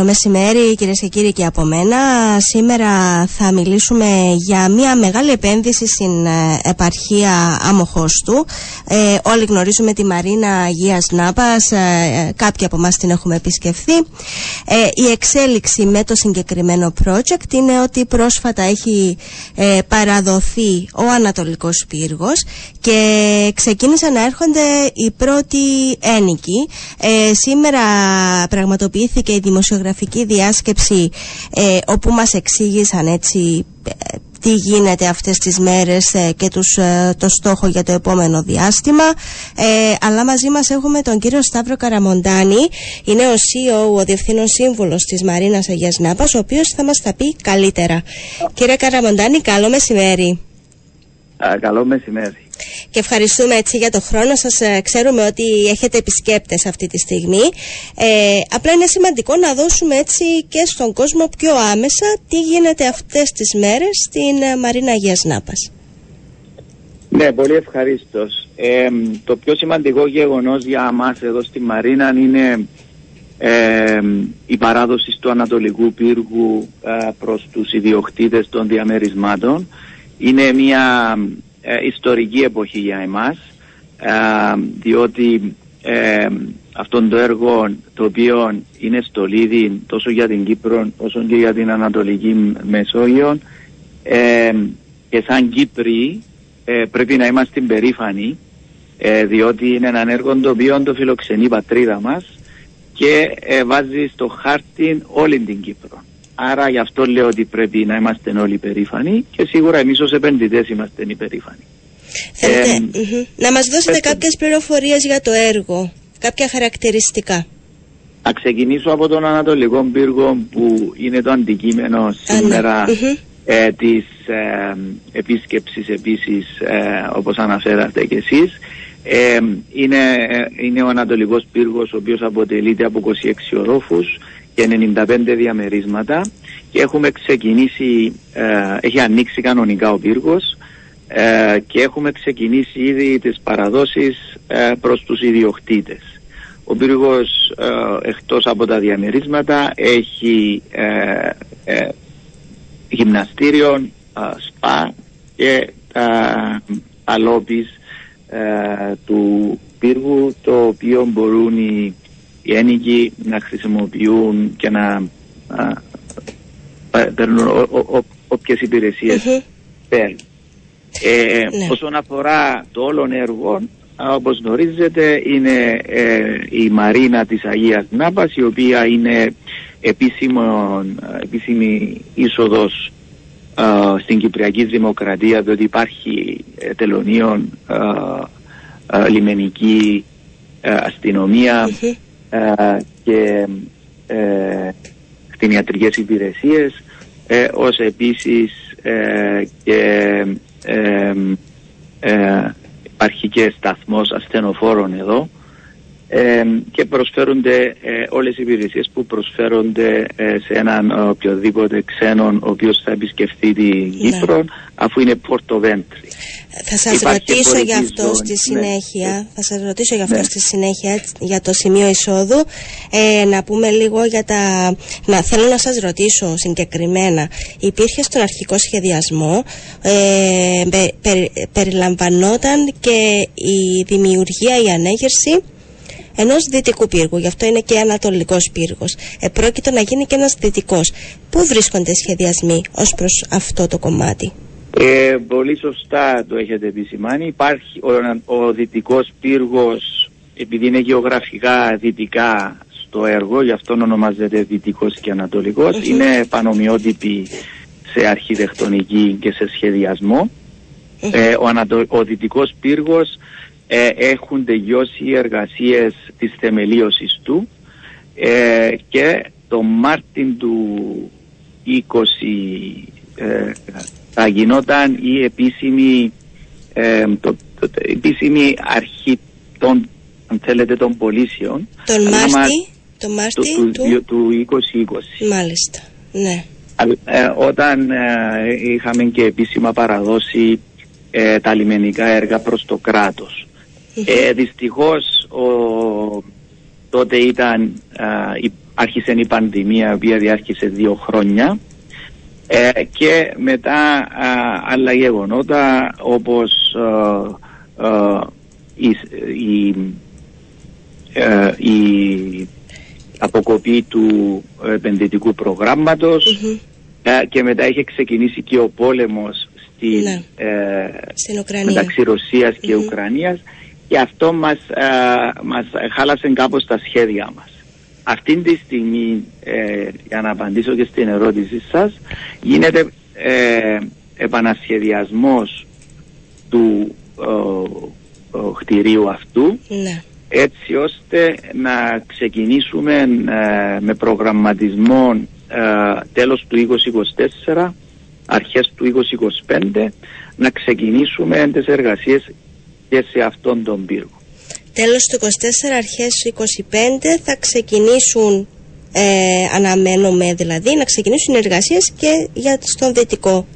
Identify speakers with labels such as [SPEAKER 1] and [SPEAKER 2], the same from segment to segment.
[SPEAKER 1] Καλό μεσημέρι κυρίες και κύριοι και από μένα. Σήμερα θα μιλήσουμε για μια μεγάλη επένδυση στην ε, επαρχία Αμοχώστου. Ε, όλοι γνωρίζουμε τη Μαρίνα Αγίας Νάπας, ε, κάποιοι από εμάς την έχουμε επισκεφθεί. Ε, η εξέλιξη με το συγκεκριμένο project είναι ότι πρόσφατα έχει ε, παραδοθεί ο Ανατολικός Πύργος και ξεκίνησαν να έρχονται οι πρώτοι ένοικοι. σήμερα πραγματοποιήθηκε η δημοσιογραφική διάσκεψη ε, όπου μας εξήγησαν έτσι ε, τι γίνεται αυτές τις μέρες ε, και τους, το στόχο για το επόμενο διάστημα. Αλλά μαζί μας έχουμε τον κύριο Σταύρο Καραμοντάνη. Είναι ο CEO, ο Διευθύνων Σύμβουλος της Μαρίνας Αγίας Νάπας ο οποίος θα μας τα πει καλύτερα. Κύριε Καραμοντάνη, καλό μεσημέρι.
[SPEAKER 2] Καλό μεσημέρι
[SPEAKER 1] και ευχαριστούμε έτσι για το χρόνο σας. Ε, ξέρουμε ότι έχετε επισκέπτες αυτή τη στιγμή. Ε, απλά είναι σημαντικό να δώσουμε έτσι και στον κόσμο πιο άμεσα τι γίνεται αυτές τις μέρες στην ε, Μαρίνα Αγίας Νάπας.
[SPEAKER 2] Ναι, πολύ ευχαρίστως. Ε, το πιο σημαντικό γεγονός για μας εδώ στη Μαρίνα είναι ε, η παράδοση του Ανατολικού Πύργου ε, προς τους ιδιοκτήτες των διαμερισμάτων. Είναι μια ε, ιστορική εποχή για εμάς ε, διότι ε, αυτόν το έργο το οποίο είναι στολίδι τόσο για την Κύπρο όσο και για την Ανατολική Μεσόγειο ε, και σαν Κύπροι ε, πρέπει να είμαστε περήφανοι διότι είναι ένα έργο το οποίο το φιλοξενεί η πατρίδα μας και βάζει στο χάρτη όλη την Κύπρο. Άρα γι' αυτό λέω ότι πρέπει να είμαστε όλοι περήφανοι και σίγουρα εμείς ως επενδυτές είμαστε υπερήφανοι.
[SPEAKER 1] Θέλετε ε, να μας δώσετε πέστε... κάποιες πληροφορίες για το έργο, κάποια χαρακτηριστικά.
[SPEAKER 2] Να ξεκινήσω από τον Ανατολικό Πύργο που είναι το αντικείμενο ναι. σήμερα ε, της ε, επίσκεψης επίσης ε, όπως αναφέρατε κι εσείς. Ε, είναι, είναι ο Ανατολικός Πύργος ο οποίος αποτελείται από 26 ορόφους και 95 διαμερίσματα και έχουμε ξεκινήσει, ε, έχει ανοίξει κανονικά ο πύργος ε, και έχουμε ξεκινήσει ήδη τις παραδόσεις ε, προς τους ιδιοκτήτες. Ο πύργος ε, εκτός από τα διαμερίσματα έχει ε, γυμναστήριο, σπα και τα αλόπης του πύργου το οποίο μπορούν οι οι ένοικοι να χρησιμοποιούν και να παίρνουν όποιες υπηρεσίες παίρνουν. Ε, ναι. Όσον αφορά το όλο έργο, όπως γνωρίζετε είναι ε, η Μαρίνα της Αγίας Νάπας η οποία είναι επίσημο, επίσημη είσοδος στην Κυπριακή Δημοκρατία διότι υπάρχει ε, τελωνίων, λιμενική αστυνομία ε, και ε, κτηνιατρικές υπηρεσίες ε, ως επίσης ε, και ε, ε, υπάρχει και σταθμός ασθενοφόρων εδώ και προσφέρονται όλες οι υπηρεσίες που προσφέρονται σε έναν οποιοδήποτε ξένον ο οποίος θα επισκεφθεί την ναι. Κύπρο αφού είναι πορτοβέντρι.
[SPEAKER 1] Θα σας ρωτήσω για αυτό στη ναι. συνέχεια, θα σας ρωτήσω για αυτό ναι. στη συνέχεια, για το σημείο εισόδου. Ε, να πούμε λίγο για τα... Να, θέλω να σας ρωτήσω συγκεκριμένα. Υπήρχε στον αρχικό σχεδιασμό, ε, περιλαμβανόταν και η δημιουργία, η ανέγερση; Ενός δυτικού πύργου, γι' αυτό είναι και ανατολικός πύργος. Επρόκειτο να γίνει και ένας δυτικός. Πού βρίσκονται σχεδιασμοί ως προς αυτό το κομμάτι;
[SPEAKER 2] Ε, πολύ σωστά το έχετε επισημάνει. Υπάρχει ο, ο δυτικός πύργος, επειδή είναι γεωγραφικά δυτικά στο έργο, γι' αυτό ονομάζεται δυτικός και ανατολικός, είναι πανομοιότυπη σε αρχιτεκτονική και σε σχεδιασμό. Ε, ο, ανατο, ο δυτικός πύργος ε, έχουν τελειώσει οι εργασίες της θεμελίωσης του ε, και το Μάρτιν του 20 θα γινόταν η επίσημη, ε, το, το, το, επίσημη αρχή των, αν θέλετε, των πωλήσεων.
[SPEAKER 1] Τον Μάρτι, το Μάρτι
[SPEAKER 2] του, του, του, 2020.
[SPEAKER 1] Μάλιστα, ναι.
[SPEAKER 2] Ε, όταν ε, είχαμε και επίσημα παραδώσει ε, τα λιμενικά έργα προς το κράτος. Mm-hmm. Ε, δυστυχώς ο, τότε ήταν άρχισε η πανδημία η οποία διάρχισε δύο χρόνια. Ε, και μετά άλλα γεγονότα όπως η, η, η αποκοπή του επενδυτικού και μετά είχε ξεκινήσει και ο πόλεμος στην, ναι.
[SPEAKER 1] στην
[SPEAKER 2] μεταξύ Ρωσίας και Ουκρανίας και αυτό μας, μας χάλασε κάπως τα σχέδια μας. Αυτή τη στιγμή, ε, για να απαντήσω και στην ερώτησή σας, γίνεται ε, επανασχεδιασμός του κτηρίου αυτού ναι. έτσι ώστε να ξεκινήσουμε ε, με προγραμματισμό ε, τέλος του 2024 αρχές του 2025 να ξεκινήσουμε τις εργασίες και σε αυτόν τον πύργο.
[SPEAKER 1] Τέλος του 24, αρχές του 25 θα ξεκινήσουν, ε, αναμένουμε δηλαδή, να ξεκινήσουν οι εργασίες και για στον δυτικό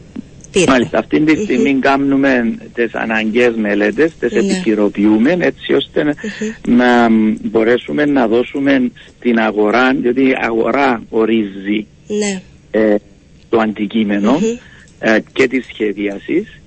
[SPEAKER 1] πύργο.
[SPEAKER 2] Μάλιστα, αυτή τη στιγμη κάνουμε τις αναγκαίες μελέτες, τις ναι. επικυροποιούμε έτσι ώστε να μπορέσουμε να δώσουμε στην αγορά, διότι η αγορά ορίζει ναι. ε, το αντικείμενο ε, και τη σχεδίασης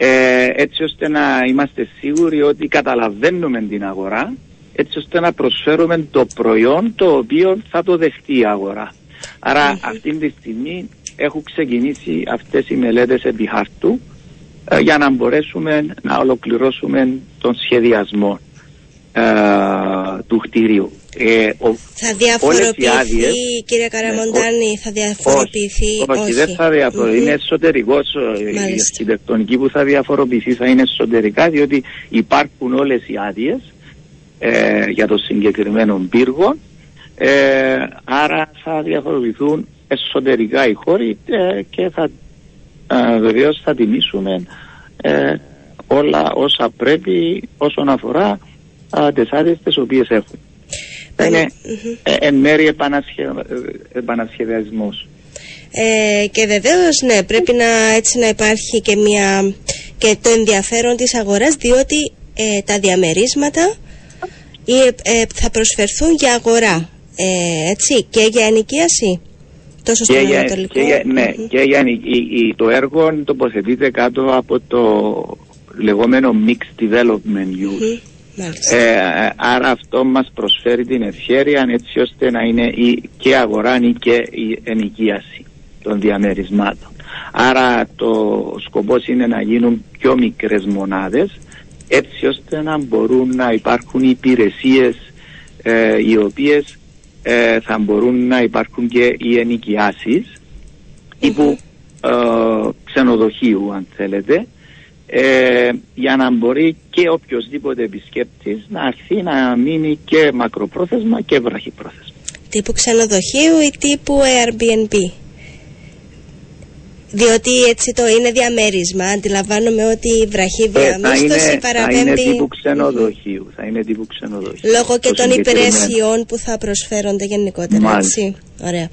[SPEAKER 2] ε, έτσι ώστε να είμαστε σίγουροι ότι καταλαβαίνουμε την αγορά έτσι ώστε να προσφέρουμε το προϊόν το οποίο θα το δεχτεί η αγορά. Άρα αυτή τη στιγμή έχουν ξεκινήσει αυτές οι μελέτες επί χαρτού ε, για να μπορέσουμε να ολοκληρώσουμε τον σχεδιασμό ε, του κτηρίου.
[SPEAKER 1] Ε, θα διαφοροποιηθεί, άδειες, κύριε Καραμοντάνη, θα διαφοροποιηθεί.
[SPEAKER 2] Όχι, όχι, δεν θα διαφοροποιηθεί. Είναι εσωτερικός. Η αρχιτεκτονική που θα διαφοροποιηθεί θα είναι εσωτερικά, διότι υπάρχουν όλες οι άδειες ε, για το συγκεκριμένο πύργο. Ε, άρα θα διαφοροποιηθούν εσωτερικά οι χώροι ε, και θα ε, βεβαίως θα τιμήσουμε ε, όλα όσα πρέπει όσον αφορά τις άδειες τις οποίες έχουν θα είναι ε, εν μέρει επανασχεδιασμός.
[SPEAKER 1] Ε, και βεβαίως ναι πρέπει να, έτσι να υπάρχει και, μια, και το ενδιαφέρον της αγοράς διότι ε, τα διαμερίσματα ε, θα προσφερθούν για αγορά έτσι και για ενοικίαση τόσο στο Ανατολικό.
[SPEAKER 2] Και για, ναι, και για το έργο τοποθετείται κάτω από το λεγόμενο Mixed Development Use. Ε, άρα αυτό μας προσφέρει την ευχαίρεια έτσι ώστε να είναι η, και αγορά ή και η ενοικίαση των διαμερισμάτων. Άρα το σκοπός είναι να γίνουν πιο μικρές μονάδες έτσι ώστε να μπορούν να υπάρχουν υπηρεσίες ε, οι οποίες ε, θα μπορούν να υπάρχουν και οι ενοικιάσεις τύπου ε, ξενοδοχείου αν θέλετε ε, για να μπορεί και οποιοδήποτε επισκέπτης να έρθει να μείνει και μακροπρόθεσμα και βραχυπρόθεσμα.
[SPEAKER 1] Τύπου ξενοδοχείου ή τύπου Airbnb; Διότι έτσι το είναι διαμέρισμα. Αντιλαμβάνομαι ότι η βραχή
[SPEAKER 2] διαμίσθωση παραπέμπει. Θα είναι τύπου ξενοδοχείου. Θα είναι τύπου ξενοδοχείου.
[SPEAKER 1] Λόγω και των υπηρεσιών που θα προσφέρονται γενικότερα. Μάλιστα. Έτσι. Ωραία.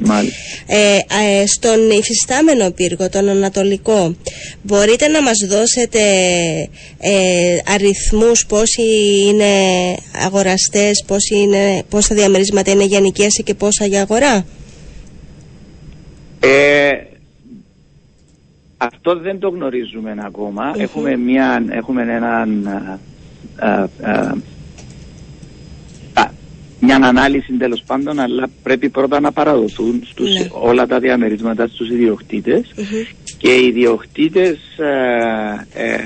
[SPEAKER 1] Ε, ε, στον υφιστάμενο πύργο, τον Ανατολικό, μπορείτε να μας δώσετε ε, αριθμούς πόσοι είναι αγοραστές, πόσοι είναι, πόσα διαμερίσματα είναι για νοικίαση και πόσα για αγορά;
[SPEAKER 2] Ε, αυτό δεν το γνωρίζουμε Έχουμε, μια, έχουμε έναν μια ανάλυση τέλος πάντων, αλλά πρέπει πρώτα να παραδοθούν στους, ναι. όλα τα διαμερίσματα στους ιδιοκτητες και οι ιδιοκτήτες ε, ε,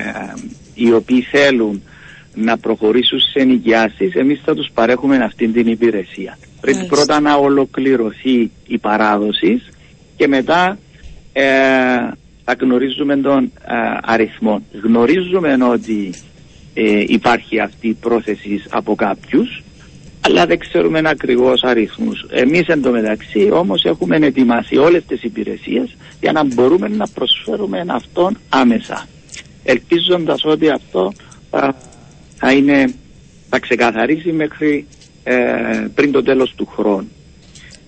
[SPEAKER 2] οι οποίοι θέλουν να προχωρήσουν σε νοικιάσεις, εμείς θα τους παρέχουμε αυτή την υπηρεσία. Πρέπει πρώτα να ολοκληρωθεί η παράδοση και μετά ε, θα γνωρίζουμε τον ε, αριθμό. Γνωρίζουμε ότι ε, υπάρχει αυτή η πρόθεση από κάποιους αλλά δεν ξέρουμε ακριβώς αριθμούς. Εμείς εντωμεταξύ όμως έχουμε ετοιμάσει όλες τις υπηρεσίες για να μπορούμε να προσφέρουμε αυτόν άμεσα. Ελπίζοντας ότι αυτό θα, είναι, θα ξεκαθαρίσει μέχρι ε, πριν το τέλος του χρόνου.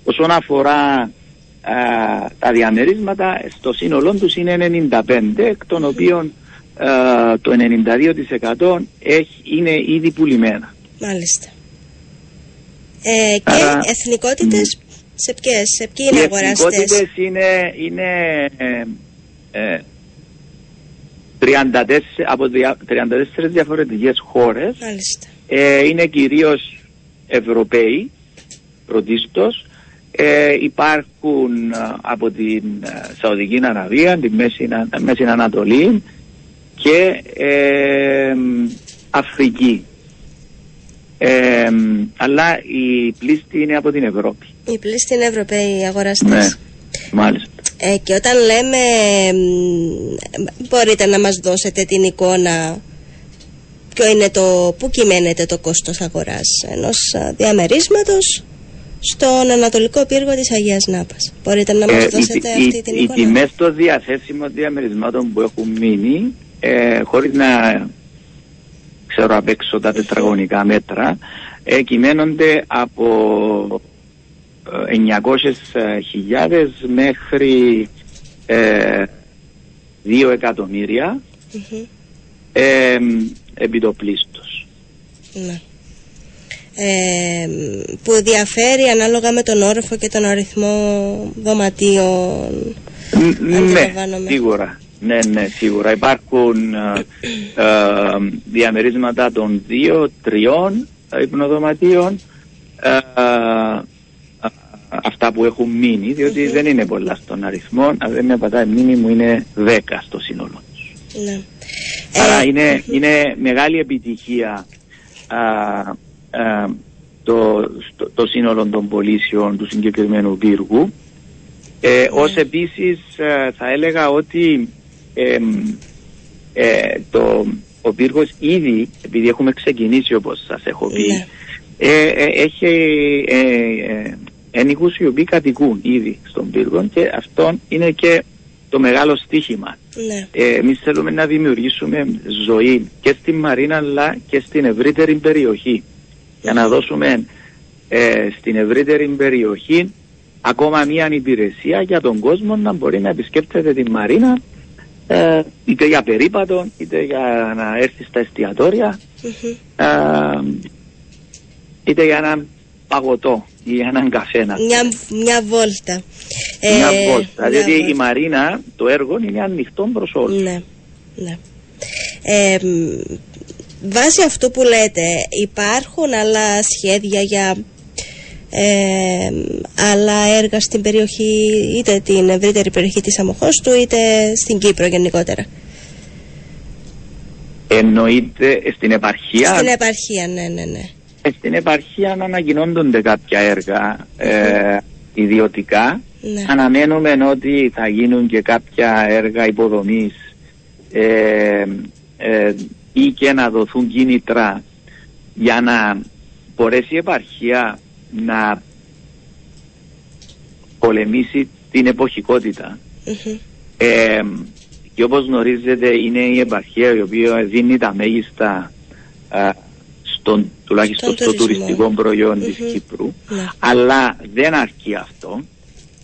[SPEAKER 2] Όσον αφορά τα διαμερίσματα, στο σύνολό τους είναι 95, εκ των οποίων το 92% έχει, είναι ήδη πουλημένα.
[SPEAKER 1] Μάλιστα. Ε, και Άρα, εθνικότητες Σε ποιες, σε ποιοι είναι οι αγοραστές;
[SPEAKER 2] Οι είναι, είναι ε, 34, από 34 διαφορετικές χώρες. Ε, είναι κυρίως Ευρωπαίοι πρωτίστως. Ε, υπάρχουν ε, από την ε, Σαουδική Αραβία, τη Μέση, Μέση Ανατολή και ε, Αφρική. Ε, αλλά η πλήστη είναι από την Ευρώπη.
[SPEAKER 1] Η πλήστη είναι Ευρωπαίοι αγοραστές.
[SPEAKER 2] Ναι, μάλιστα.
[SPEAKER 1] Ε, και όταν λέμε, μπορείτε να μας δώσετε την εικόνα ποιο είναι το, πού κυμαίνεται το κόστος αγοράς; Ενός διαμερίσματος; Στον Ανατολικό Πύργο της Αγίας Νάπας. Μπορείτε να μας ε, δώσετε αυτή την εικόνα.
[SPEAKER 2] Οι τιμές των διαθέσιμων διαμερισμάτων που έχουν μείνει, ε, χωρίς να ξέρω απ' έξω τα τετραγωνικά μέτρα, ε, κυμαίνονται από 900.000 μέχρι ε, 2 εκατομμύρια mm-hmm. ε, επιτοπλίστως.
[SPEAKER 1] Ναι. Ε, που διαφέρει ανάλογα με τον όροφο και τον αριθμό δωματίων.
[SPEAKER 2] Ναι, σίγουρα. Ναι, ναι, σίγουρα. Υπάρχουν ε, ε, διαμερίσματα των δύο, τριών υπνοδωματίων. Ε, αυτά που έχουν μείνει, διότι δεν είναι πολλά στον αριθμό. Αν δεν με πατάει μνήμη μου είναι 10 στο σύνολο του. Ναι. Άρα ε, είναι, είναι μεγάλη επιτυχία το, το σύνολο των πωλήσεων του συγκεκριμένου πύργου. Ε, ναι. Ως επίσης ε, θα έλεγα ότι ε, το, ο πύργος ήδη, επειδή έχουμε ξεκινήσει όπως σας έχω πει, ναι. έχει ένοικους οι οποίοι κατοικούν ήδη στον πύργο και αυτό είναι και το μεγάλο στίχημα. Ναι. Ε, Εμείς θέλουμε να δημιουργήσουμε ζωή και στην Μαρίνα αλλά και στην ευρύτερη περιοχή. Για να δώσουμε ε, στην ευρύτερη περιοχή ακόμα μια υπηρεσία για τον κόσμο να μπορεί να επισκέπτεται τη Μαρίνα ε, είτε για περίπατο είτε για να έρθει στα εστιατορια ε, είτε για να παγωτό ή έναν καφέ να
[SPEAKER 1] μια, μια βόλτα.
[SPEAKER 2] Μια ε, βόλτα. Δηλαδή η Μαρίνα, το έργο είναι ανοιχτό προς όλους.
[SPEAKER 1] Ναι. ναι. Ε, βάσει αυτού που λέτε, υπάρχουν άλλα σχέδια για ε, άλλα έργα στην περιοχή, είτε την ευρύτερη περιοχή της Αμοχώστου, είτε στην Κύπρο γενικότερα;
[SPEAKER 2] Εννοείται στην επαρχία.
[SPEAKER 1] Στην επαρχία, ναι, ναι, ναι.
[SPEAKER 2] Ε, στην επαρχία να ανακοινώνονται κάποια έργα ε, ιδιωτικά. Ναι. Αναμένουμε ότι θα γίνουν και κάποια έργα υποδομής ε, ε, ή και να δοθούν κίνητρα για να μπορέσει η επαρχία να πολεμήσει την εποχικότητα. Ε, και όπως γνωρίζετε είναι η επαρχία η οποία δίνει τα μέγιστα στον, τουλάχιστον στο τουριστικό προϊόν mm-hmm. της Κύπρου ναι. αλλά δεν αρκεί αυτό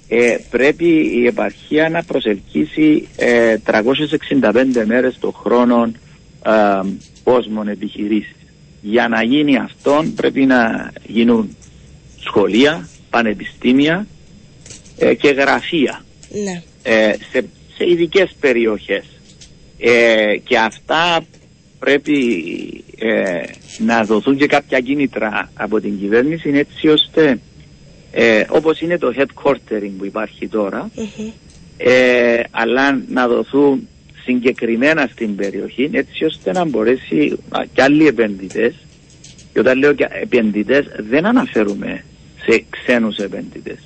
[SPEAKER 2] ε, πρέπει η επαρχία να προσελκύσει ε, 365 μέρες το χρόνο ε, κόσμων επιχειρήσεις. Για να γίνει αυτό πρέπει να γίνουν σχολεία, πανεπιστήμια ε, και γραφεία. Ναι. ε, σε, σε ειδικές περιοχές. Ε, και αυτά πρέπει ε, να δοθούν και κάποια κίνητρα από την κυβέρνηση έτσι ώστε ε, όπως είναι το headquartering που υπάρχει ε, αλλά να δοθούν συγκεκριμένα στην περιοχή έτσι ώστε να μπορέσει και άλλοι επενδυτές και όταν λέω και επενδυτές δεν αναφέρουμε σε ξένους επενδυτές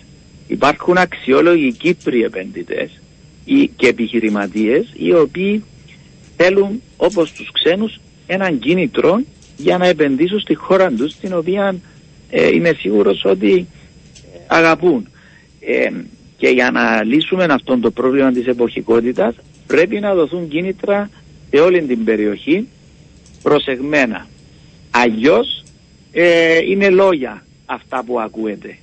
[SPEAKER 2] υπάρχουν αξιόλογοι Κύπροι επενδυτές και επιχειρηματίες οι οποίοι θέλουν όπως τους ξένους έναν κίνητρο για να επενδύσουν στη χώρα τους την οποία ε, είμαι σίγουρος ότι ε, αγαπούν. Ε, και για να λύσουμε αυτό το πρόβλημα της εποχικότητας πρέπει να δοθούν κίνητρα σε όλη την περιοχή προσεγμένα. Αλλιώς ε, είναι λόγια αυτά που ακούετε.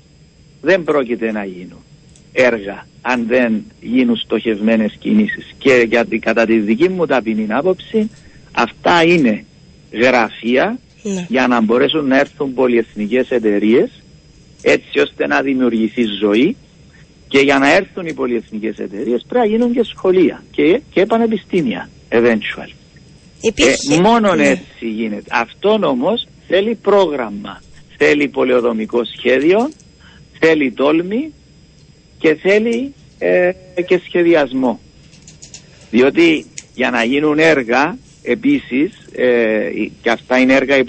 [SPEAKER 2] Δεν πρόκειται να γίνουν έργα αν δεν γίνουν στοχευμένες κινήσεις. Και για, κατά τη δική μου ταπεινή άποψη αυτά είναι γραφεία ναι. για να μπορέσουν να έρθουν πολυεθνικές εταιρείες έτσι ώστε να δημιουργηθεί ζωή και για να έρθουν οι πολυεθνικές εταιρείες πρέπει να γίνουν και σχολεία και, και πανεπιστήμια eventual. Ε, μόνο ναι. έτσι γίνεται. Αυτό όμως θέλει πρόγραμμα, θέλει πολεοδομικό σχέδιο, θέλει τόλμη και θέλει ε, και σχεδιασμό. Διότι για να γίνουν έργα επίσης ε, και αυτά είναι έργα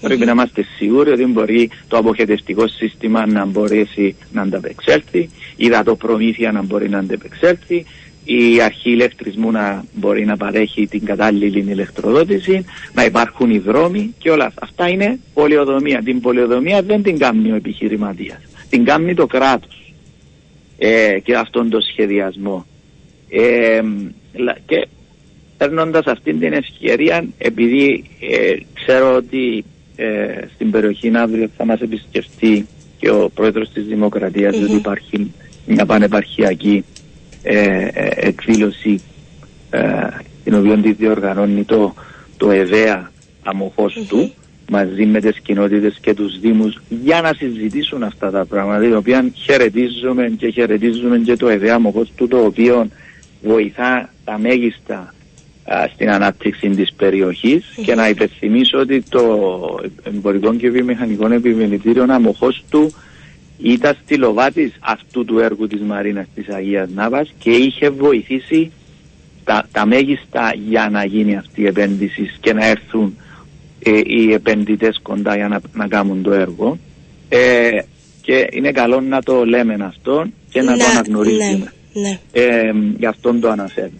[SPEAKER 2] πρέπει να είμαστε σίγουροι ότι μπορεί το αποχετευτικό σύστημα να μπορέσει να ανταπεξέλθει, η δατοπρομήθεια να μπορεί να ανταπεξέλθει, η αρχή ηλεκτρισμού να μπορεί να παρέχει την κατάλληλη ηλεκτροδότηση, να υπάρχουν οι δρόμοι και όλα αυτά. Αυτά είναι πολιοδομία. Την πολιοδομία δεν την κάνει ο επιχειρηματίας. Την κάνει το κράτος ε, και αυτόν τον σχεδιασμό. Ε, και παίρνοντας αυτή την ευκαιρία, επειδή ε, ξέρω ότι ε, στην περιοχή αύριο θα μας επισκεφτεί και ο πρόεδρος της Δημοκρατίας, mm-hmm. ότι υπάρχει μια πανεπαρχιακή ε, εκδήλωση την οποία τη διοργανώνει το, το ΕΔΕΑ αμοχώς του μαζί με τις κοινότητες και τους δήμους για να συζητήσουν αυτά τα πράγματα τα οποία χαιρετίζουμε και χαιρετίζουμε και το ΕΔΕΑ αμοχώς του το οποίο βοηθά τα μέγιστα στην ανάπτυξη της περιοχής και να υπενθυμίσω ότι το εμπορικό και βιομηχανικό επιμελητήριο αμοχώς του ήταν στυλοβάτης αυτού του έργου της Μαρίνας της Αγίας Νάβας και είχε βοηθήσει τα, τα μέγιστα για να γίνει αυτή η επένδυση και να έρθουν ε, οι επενδυτές κοντά για να, να κάνουν το έργο ε, και είναι καλό να το λέμε αυτό και να, το ναι, αναγνωρίζουμε. Ναι, ναι. Ε, γι' αυτό το αναφέρω.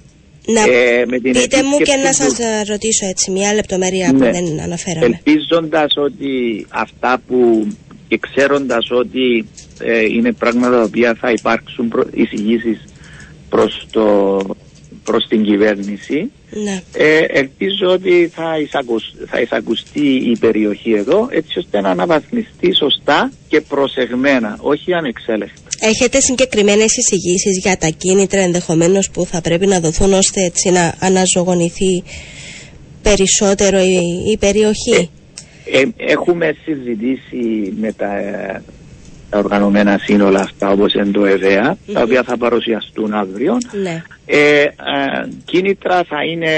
[SPEAKER 1] Να ε, με την πείτε μου και να σας ρωτήσω έτσι μια λεπτομέρεια που ναι. δεν αναφέραμε.
[SPEAKER 2] Ελπίζοντας ότι αυτά που και ξέροντας ότι ε, είναι πράγματα τα οποία θα υπάρξουν προ, εισηγήσεις προς, το, προς την κυβέρνηση ναι. ε, ελπίζω ότι θα, εισακουσ, θα εισακουστεί η περιοχή εδώ έτσι ώστε να αναβαθμιστεί σωστά και προσεγμένα, όχι ανεξέλεκτα.
[SPEAKER 1] Έχετε συγκεκριμένες εισηγήσεις για τα κίνητρα ενδεχομένως που θα πρέπει να δοθούν ώστε έτσι να αναζωογονηθεί περισσότερο η, η περιοχή;
[SPEAKER 2] Ε, ε, έχουμε συζητήσει με τα, τα οργανωμένα σύνολα αυτά όπως είναι το ΕΔΕΑ, τα οποία θα παρουσιαστούν αύριο. Ναι. Ε, κίνητρα θα είναι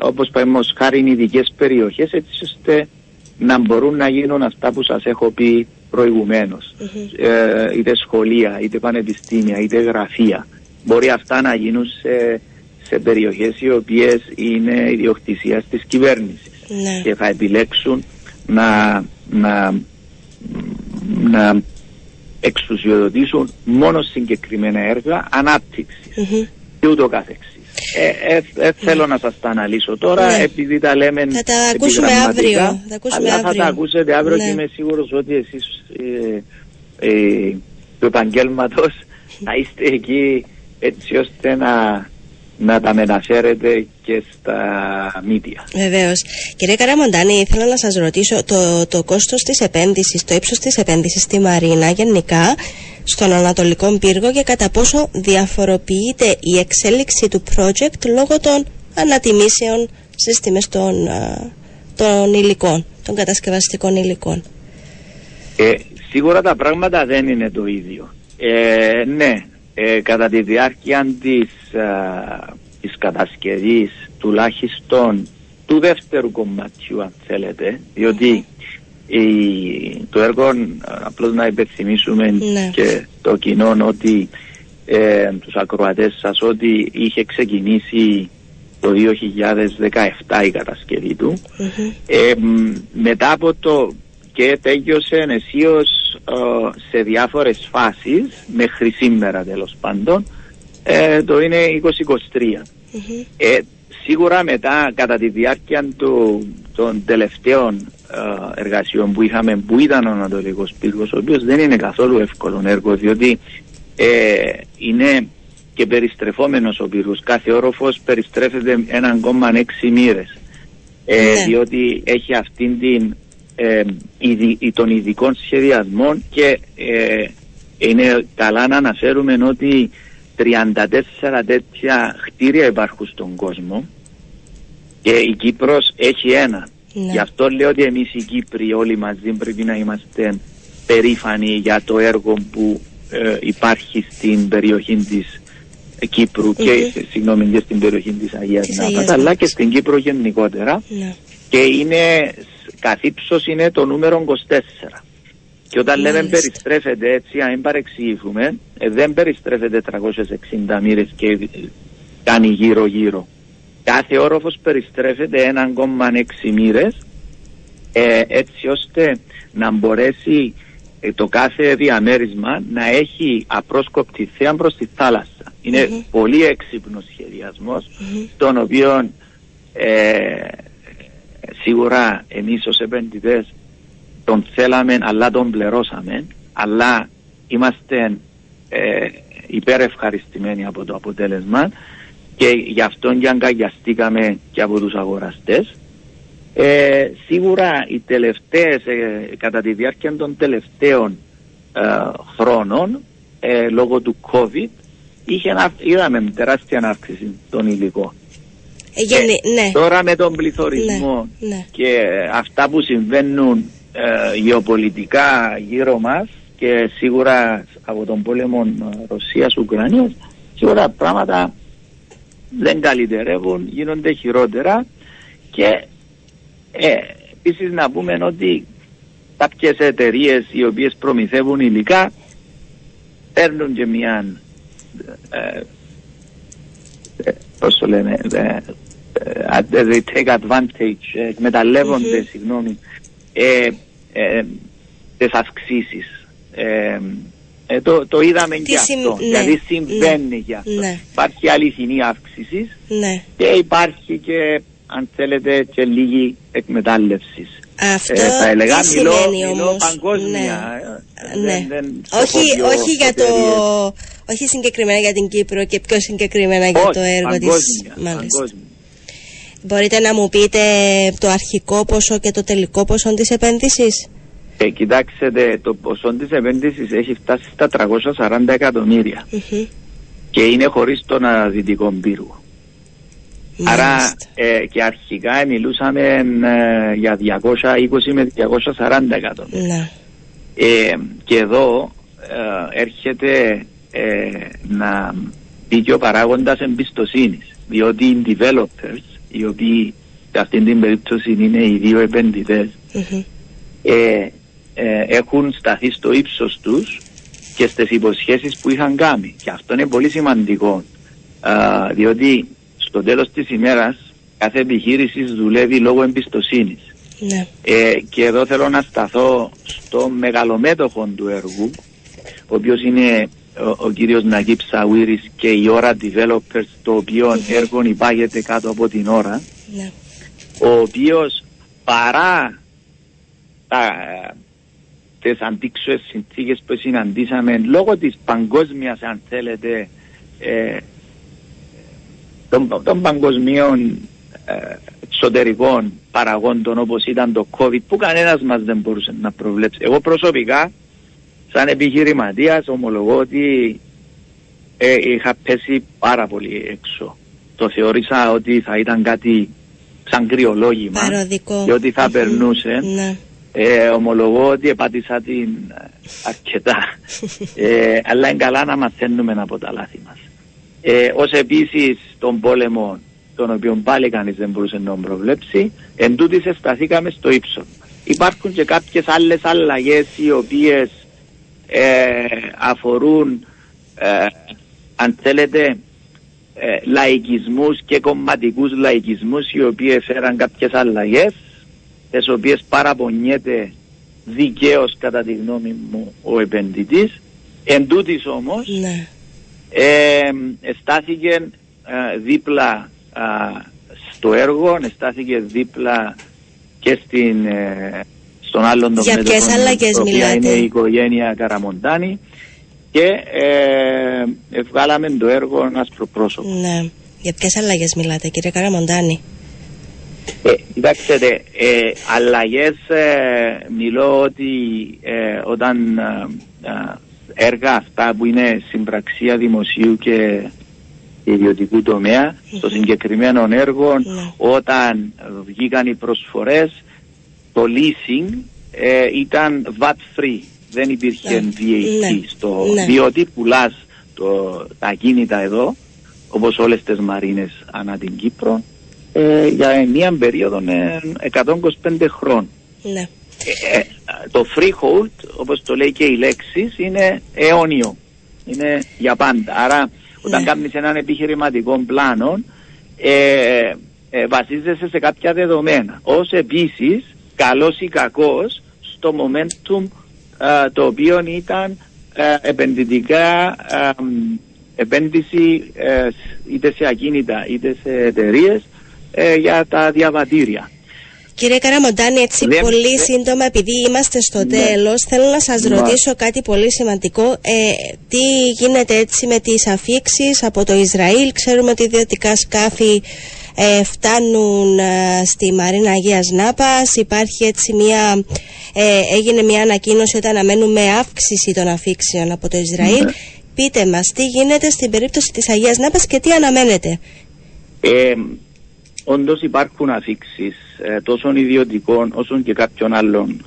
[SPEAKER 2] όπως παραδείγματος χάρη ειδικές περιοχές έτσι ώστε να μπορούν να γίνουν αυτά που σας έχω πει προηγουμένως. Ε, είτε σχολεία, είτε πανεπιστήμια, είτε γραφεία. Μπορεί αυτά να γίνουν σε, σε περιοχές οι οποίες είναι ιδιοκτησίας της κυβέρνησης ναι. και θα επιλέξουν να, να, να εξουσιοδοτήσουν μόνο συγκεκριμένα έργα ανάπτυξης και ούτω καθεξής. Ε, ε, ε, θέλω να σας τα αναλύσω τώρα ναι. επειδή τα λέμε
[SPEAKER 1] Θα τα ακούσουμε αύριο. Θα ακούσουμε
[SPEAKER 2] αλλά
[SPEAKER 1] αύριο.
[SPEAKER 2] θα τα ακούσετε αύριο ναι. και είμαι σίγουρος ότι εσείς ε, ε, του επαγγέλματος θα είστε εκεί έτσι ώστε να να τα μεταφέρετε και στα μίδια.
[SPEAKER 1] Βεβαίως. Κύριε Καραμοντάνη, ήθελα να σας ρωτήσω το, το κόστος της επένδυσης, το ύψος της επένδυσης στη Μαρίνα γενικά στον Ανατολικό Πύργο και κατά πόσο διαφοροποιείται η εξέλιξη του project λόγω των ανατιμήσεων στις τιμές των, των υλικών, των κατασκευαστικών υλικών.
[SPEAKER 2] Ε, σίγουρα τα πράγματα δεν είναι το ίδιο. Ε, ναι, ε, κατά τη διάρκεια της, α, της κατασκευής τουλάχιστον του δεύτερου κομματιού αν θέλετε διότι το έργο απλώς να υπενθυμίσουμε ναι. και το κοινό ότι ε, τους ακροατές σας ότι είχε ξεκινήσει το 2017 η κατασκευή του. Ε, μετά από το και τέλειωσε αισίως ε, σε διάφορες φάσεις μέχρι σήμερα τέλος πάντων ε, το είναι 2023 ε, σίγουρα μετά κατά τη διάρκεια του, των τελευταίων ε, εργασιών που είχαμε που ήταν ο Ανατολικός Πύργος ο οποίος δεν είναι καθόλου εύκολο έργο διότι είναι και περιστρεφόμενος ο πύργος κάθε όροφος περιστρέφεται 1,6 μοίρες ναι. διότι έχει αυτήν την ε, των ειδικών σχεδιασμών και ε, είναι καλά να αναφέρουμε ότι 34 τέτοια κτίρια υπάρχουν στον κόσμο και η Κύπρος έχει ένα. Ναι. Γι' αυτό λέω ότι εμείς οι Κύπροι όλοι μαζί πρέπει να είμαστε περήφανοι για το έργο που ε, υπάρχει στην περιοχή της Κύπρου και, συγγνώμη, και στην περιοχή της Αγίας Νάπας αλλά και στην Κύπρο γενικότερα. Ναι. και είναι καθ' είναι το νούμερο 24 και όταν λέμε περιστρέφεται έτσι αν παρεξηγηθούμε ε, δεν περιστρέφεται 360 μοίρες και κάνει γύρω γύρω κάθε όροφος περιστρέφεται 1,6 μοίρες ε, έτσι ώστε να μπορέσει ε, το κάθε διαμέρισμα να έχει απρόσκοπτη θέα προς τη θάλασσα. πολύ έξυπνος σχεδιασμός, τον οποίο ε, σίγουρα εμείς ως επενδυτές τον θέλαμε αλλά τον πληρώσαμε, αλλά είμαστε ε, υπερευχαριστημένοι από το αποτέλεσμα και γι' αυτό και αγκαγιαστήκαμε και από τους αγοραστές ε, σίγουρα οι τελευταίες, ε, κατά τη διάρκεια των τελευταίων ε, χρόνων, ε, λόγω του COVID, είχε, είδαμε τεράστια αύξηση των υλικών.
[SPEAKER 1] ναι.
[SPEAKER 2] Τώρα με τον πληθωρισμό ναι, ναι. και αυτά που συμβαίνουν γεωπολιτικά γύρω μας και σίγουρα από τον πόλεμο Ρωσίας-Ουκρανίας, σίγουρα πράγματα δεν καλυτερεύουν, γίνονται χειρότερα και ε, Επίσης να πούμε ότι κάποιες εταιρείες οι οποίες προμηθεύουν υλικά παίρνουν και μια. Ε, ε, πώς το λέμε, ε, ε, they take advantage, εκμεταλλεύονται, mm-hmm. συγγνώμη, ε, ε, τις αυξήσεις. Ε, ε, το, το είδαμε Τι και αυτό. Ναι, δηλαδή συμβαίνει ναι, για αυτό. Ναι. Υπάρχει αληθινή αύξησης ναι. και υπάρχει και αν θέλετε και λίγη εκμετάλλευση.
[SPEAKER 1] Αυτό ε, θα έλεγα, τι μιλώ, σημαίνει μιλώ
[SPEAKER 2] παγκόσμια.
[SPEAKER 1] Ναι. ναι. Δεν, όχι, όχι, για το, όχι συγκεκριμένα για την Κύπρο και πιο συγκεκριμένα για το έργο
[SPEAKER 2] παγκόσμια, της. Παγκόσμια.
[SPEAKER 1] Μπορείτε να μου πείτε το αρχικό ποσό και το τελικό ποσό της επένδυσης;
[SPEAKER 2] Ε, κοιτάξτε, το ποσό της επένδυσης έχει φτάσει στα 340 εκατομμύρια mm -hmm. και είναι χωρίς τον αναδυτικό πύργο. Άρα ε, και αρχικά μιλούσαμε ε, για 220 με 240 εκατομμύρια. Ναι. Ε, και εδώ ε, έρχεται να μπει και ο παράγοντας εμπιστοσύνης. Διότι οι developers, οι οποίοι σε αυτήν την περίπτωση είναι οι δύο επενδυτές, έχουν σταθεί στο ύψος τους και στις υποσχέσεις που είχαν κάνει. Και αυτό είναι πολύ σημαντικό. διότι στο τέλος της ημέρας κάθε επιχείρησης δουλεύει λόγω εμπιστοσύνης. Ναι. Ε, και εδώ θέλω να σταθώ στο μεγαλομέτωχο του έργου, ο οποίος είναι ο, ο κύριος Ναγκίπ Σαουίρης και η ώρα developers, το οποίο mm-hmm. έργο υπάγεται κάτω από την ώρα, ναι. ο οποίος παρά τα, τις αντίξωες συνθήκες που συναντήσαμε λόγω της παγκόσμιας αν θέλετε ε, των, των παγκοσμίων ε, εξωτερικών παραγόντων όπως ήταν το COVID που κανένας μας δεν μπορούσε να προβλέψει. Εγώ προσωπικά σαν επιχειρηματίας ομολογώ ότι ε, είχα πέσει πάρα πολύ έξω. Το θεώρησα ότι θα ήταν κάτι σαν κρυολόγημα
[SPEAKER 1] Παροδικό.
[SPEAKER 2] και ότι θα περνούσε. Ναι. Ε, ομολογώ ότι επάτησα την αρκετά. ε, αλλά είναι καλά να μαθαίνουμε από τα λάθη μας. Ε, ως επίσης τον πόλεμο τον οποίο πάλι κανείς δεν μπορούσε να προβλέψει εν τούτης σταθήκαμε στο ύψος υπάρχουν και κάποιες άλλες αλλαγές οι οποίες ε, αφορούν ε, αν θέλετε ε, λαϊκισμούς και κομματικούς λαϊκισμούς οι οποίοι έφεραν κάποιες αλλαγές τις οποίες παραπονιέται δικαίως κατά τη γνώμη μου ο επενδυτής εν τούτης όμως ναι ε, στάθηκε ε, δίπλα στο έργο, στάθηκε δίπλα και στην, ε, στον άλλον
[SPEAKER 1] τομέα. Για ποιες αλλαγές μιλάτε;
[SPEAKER 2] είναι η οικογένεια Καραμοντάνη και ε, βγάλαμε το έργο άσπρο πρόσωπο.
[SPEAKER 1] Ναι. Για ποιες αλλαγές μιλάτε κύριε Καραμοντάνη;
[SPEAKER 2] Ε, κοιτάξτε, ε, αλλαγές ε, μιλώ ότι ε, όταν έργα αυτά που είναι συμπραξία δημοσίου και ιδιωτικού τομέα στο συγκεκριμένο έργο ναι. όταν βγήκαν οι προσφορές το leasing ε, ήταν VAT free δεν υπήρχε
[SPEAKER 1] Ναι.
[SPEAKER 2] VAT
[SPEAKER 1] Ναι.
[SPEAKER 2] στο,
[SPEAKER 1] Ναι.
[SPEAKER 2] διότι πουλάς το, τα κίνητα εδώ όπως όλες τις μαρίνες ανά την Κύπρο ε, για μία περίοδο ε, 125 χρόνων.
[SPEAKER 1] Ναι.
[SPEAKER 2] Ε, ε, το freehold, όπως το λέει και η λέξη, είναι αιώνιο. Είναι για πάντα. Άρα, όταν
[SPEAKER 1] Ναι.
[SPEAKER 2] κάνεις έναν επιχειρηματικό πλάνο, ε, ε, βασίζεσαι σε κάποια δεδομένα. Ως επίσης, καλός ή κακός, στο momentum ε, το οποίο ήταν ε, επενδυτικά ε, μ, επένδυση ε, είτε σε ακίνητα είτε σε εταιρείες για τα διαβατήρια.
[SPEAKER 1] Κύριε Καραμοντάνη, έτσι
[SPEAKER 2] Δεν-
[SPEAKER 1] πολύ
[SPEAKER 2] δεν-
[SPEAKER 1] σύντομα, επειδή είμαστε στο
[SPEAKER 2] Ναι.
[SPEAKER 1] τέλος, θέλω να σας
[SPEAKER 2] Ναι.
[SPEAKER 1] ρωτήσω κάτι πολύ σημαντικό. Ε, τι γίνεται έτσι με τις αφήξεις από το Ισραήλ; Ξέρουμε ότι ιδιωτικά σκάφη ε, φτάνουν ε, στη Μαρίνα Αγίας Νάπας. Υπάρχει έτσι μια, ε, έγινε μια ανακοίνωση ότι αναμένουμε αύξηση των αφήξεων από το Ισραήλ.
[SPEAKER 2] Ναι.
[SPEAKER 1] Πείτε μας, τι γίνεται στην περίπτωση της Αγίας Νάπας και τι αναμένετε.
[SPEAKER 2] Ε, Όντως υπάρχουν αφήξεις ε, τόσο ιδιωτικών όσο και κάποιων άλλων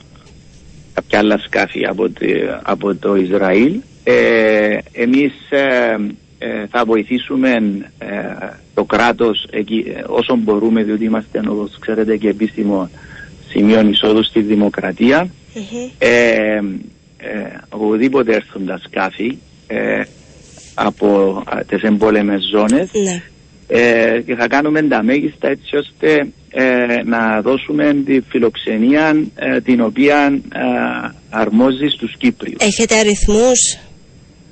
[SPEAKER 2] κάποια άλλα σκάφη από, τη- από το Ισραήλ. Ε, εμείς ε, ε, θα βοηθήσουμε ε, το κράτος εκεί, ε, όσο μπορούμε διότι είμαστε όπως ξέρετε και επίσημο σημείο εισόδου στη δημοκρατία.
[SPEAKER 1] Μμμ.
[SPEAKER 2] Ε, ε, οπουδήποτε έρθουν τα σκάφη ε, από α, τις εμπόλεμες ζώνες
[SPEAKER 1] Ναι.
[SPEAKER 2] Ε, και θα κάνουμε τα μέγιστα έτσι ώστε ε, να δώσουμε τη φιλοξενία ε, την οποία ε, αρμόζει στους Κύπριους.
[SPEAKER 1] Έχετε αριθμούς;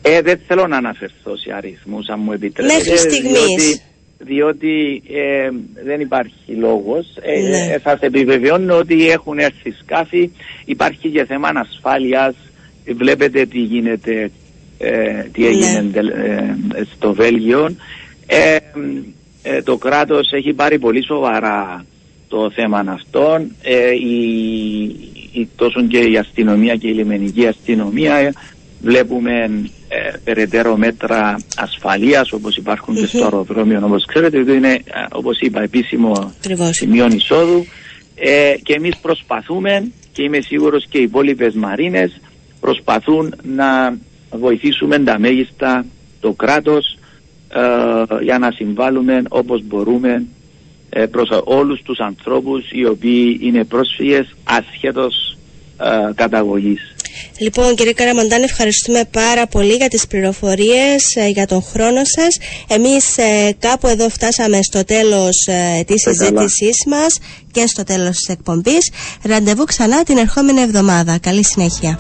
[SPEAKER 2] Ε, δεν θέλω να αναφερθώ σε αριθμούς αν μου επιτρέπετε.
[SPEAKER 1] Μέχρι στιγμής.
[SPEAKER 2] Διότι, διότι ε, δεν υπάρχει λόγος. Ε,
[SPEAKER 1] Ναι.
[SPEAKER 2] ε, θα σε επιβεβαιώνω ότι έχουν έρθει σκάφη. Υπάρχει και θέμα ασφάλειας. Ε, Βλέπετε τι γίνεται, ε, τι
[SPEAKER 1] Ναι.
[SPEAKER 2] έγινε τελ- ε, στο Βέλγιο. Ε, ε, το κράτος έχει πάρει πολύ σοβαρά το θέμα αυτό. Ε, η, η, τόσο και η αστυνομία και η λιμενική αστυνομία ε, βλέπουμε ε, περαιτέρω μέτρα ασφαλείας όπως υπάρχουν και στο
[SPEAKER 1] Μμμ.
[SPEAKER 2] αεροδρόμιο όπως ξέρετε ότι είναι ε, όπως είπα επίσημο
[SPEAKER 1] Ακριβώς.
[SPEAKER 2] σημείο εισόδου ε, και εμείς προσπαθούμε και είμαι σίγουρος και οι υπόλοιπες μαρίνες προσπαθούν να βοηθήσουμε τα μέγιστα το κράτος ε, για να συμβάλλουμε όπως μπορούμε ε, προς όλους τους ανθρώπους οι οποίοι είναι πρόσφυγες ασχέτως ε, καταγωγής.
[SPEAKER 1] Λοιπόν κύριε Καραμοντάνη ευχαριστούμε πάρα πολύ για τις πληροφορίες, ε, για τον χρόνο σας. Εμείς ε, κάπου εδώ φτάσαμε στο τέλος ε, της
[SPEAKER 2] Είστε καλά.
[SPEAKER 1] συζήτησής μας και στο τέλος της εκπομπής. Ραντεβού ξανά την ερχόμενη εβδομάδα. Καλή συνέχεια.